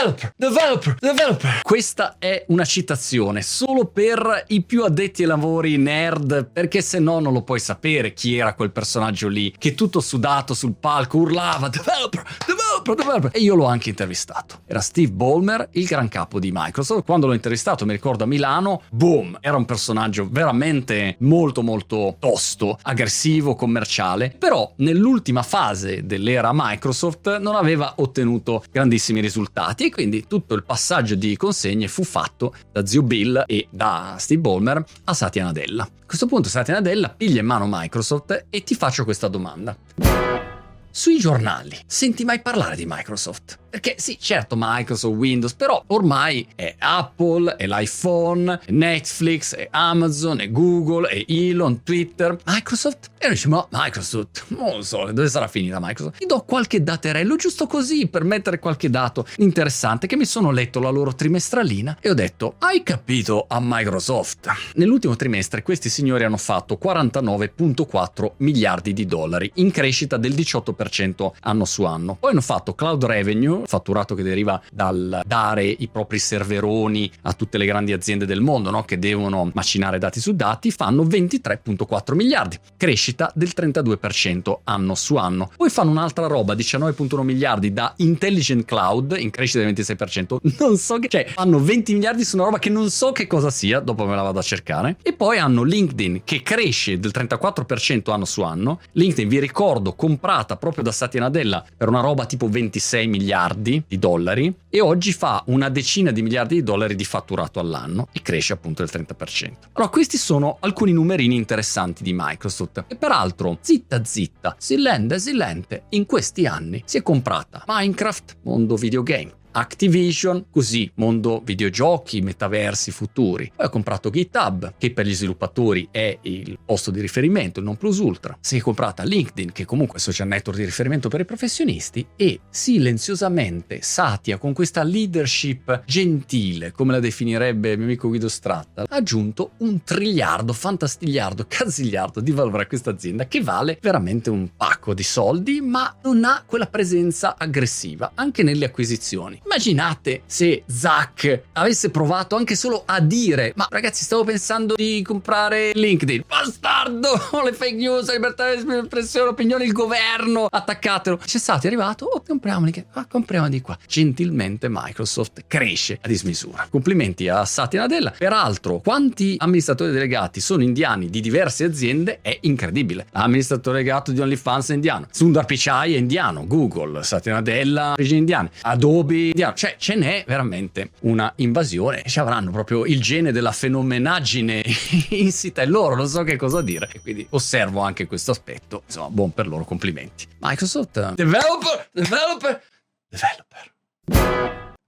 developer, developer, developer. Questa è una citazione solo per i più addetti ai lavori nerd, perché se no non lo puoi sapere chi era quel personaggio lì, che tutto sudato sul palco urlava developer, developer. E io l'ho anche intervistato. Era Steve Ballmer, il gran capo di Microsoft. Quando l'ho intervistato, mi ricordo a Milano, boom, era un personaggio veramente molto molto tosto, aggressivo, commerciale, però nell'ultima fase dell'era Microsoft non aveva ottenuto grandissimi risultati e quindi tutto il passaggio di consegne fu fatto da zio Bill e da Steve Ballmer a Satya Nadella. A questo punto Satya Nadella piglia in mano Microsoft e ti faccio questa domanda. Sui giornali, senti mai parlare di Microsoft? Perché sì, certo Microsoft, Windows, però ormai è Apple, è l'iPhone, è Netflix, è Amazon, è Google, è Elon, Twitter, Microsoft. E noi diciamo, ma Microsoft, non so, dove sarà finita Microsoft? Ti do qualche daterello giusto così per mettere qualche dato interessante che mi sono letto la loro trimestralina e ho detto, hai capito a Microsoft? Nell'ultimo trimestre questi signori hanno fatto 49.4 miliardi di dollari in crescita del 18% anno su anno. Poi hanno fatto cloud revenue fatturato che deriva dal dare i propri serveroni a tutte le grandi aziende del mondo no? che devono macinare dati su dati, fanno 23.4 miliardi, crescita del 32% anno su anno. Poi fanno un'altra roba, 19.1 miliardi da Intelligent Cloud, in crescita del 26%, non so che, cioè fanno 20 miliardi su una roba che non so che cosa sia, dopo me la vado a cercare. E poi hanno LinkedIn che cresce del 34% anno su anno. LinkedIn, vi ricordo, comprata proprio da Satya Nadella per una roba tipo 26 miliardi miliardi di dollari e oggi fa una decina di miliardi di dollari di fatturato all'anno e cresce appunto del 30%. Allora questi sono alcuni numerini interessanti di Microsoft e peraltro zitta zitta, silente silente, in questi anni si è comprata Minecraft, mondo videogame, Activision, così mondo videogiochi, metaversi futuri. Poi ho comprato GitHub, che per gli sviluppatori è il posto di riferimento, il non plus ultra. Si è comprata LinkedIn, che comunque è social network di riferimento per i professionisti, e silenziosamente Satya, con questa leadership gentile, come la definirebbe mio amico Guido Stratta, ha aggiunto un triliardo, fantastigliardo, cazzigliardo di valore a questa azienda che vale veramente un pacco di soldi, ma non ha quella presenza aggressiva anche nelle acquisizioni. Immaginate se Zack avesse provato anche solo a dire: Ma ragazzi, stavo pensando di comprare LinkedIn. Bastardo! Le fake news, libertà di espressione, opinione, il governo, attaccatelo. C'è stato, è arrivato, oh, compriamoli, ah, compriamo di qua. Gentilmente Microsoft cresce a dismisura. Complimenti a Satya Nadella. Peraltro, quanti amministratori delegati sono indiani di diverse aziende è incredibile. L'amministratore delegato di OnlyFans è indiano, Sundar Pichai è indiano, Google, Satya Nadella, origini indiane, Adobe indiano. Cioè, ce n'è veramente una invasione. Ci avranno proprio il gene della fenomenaggine insita in loro, non so che cosa dire. E quindi osservo anche questo aspetto. Insomma, buon per loro, complimenti. Microsoft, developer, developer, developer.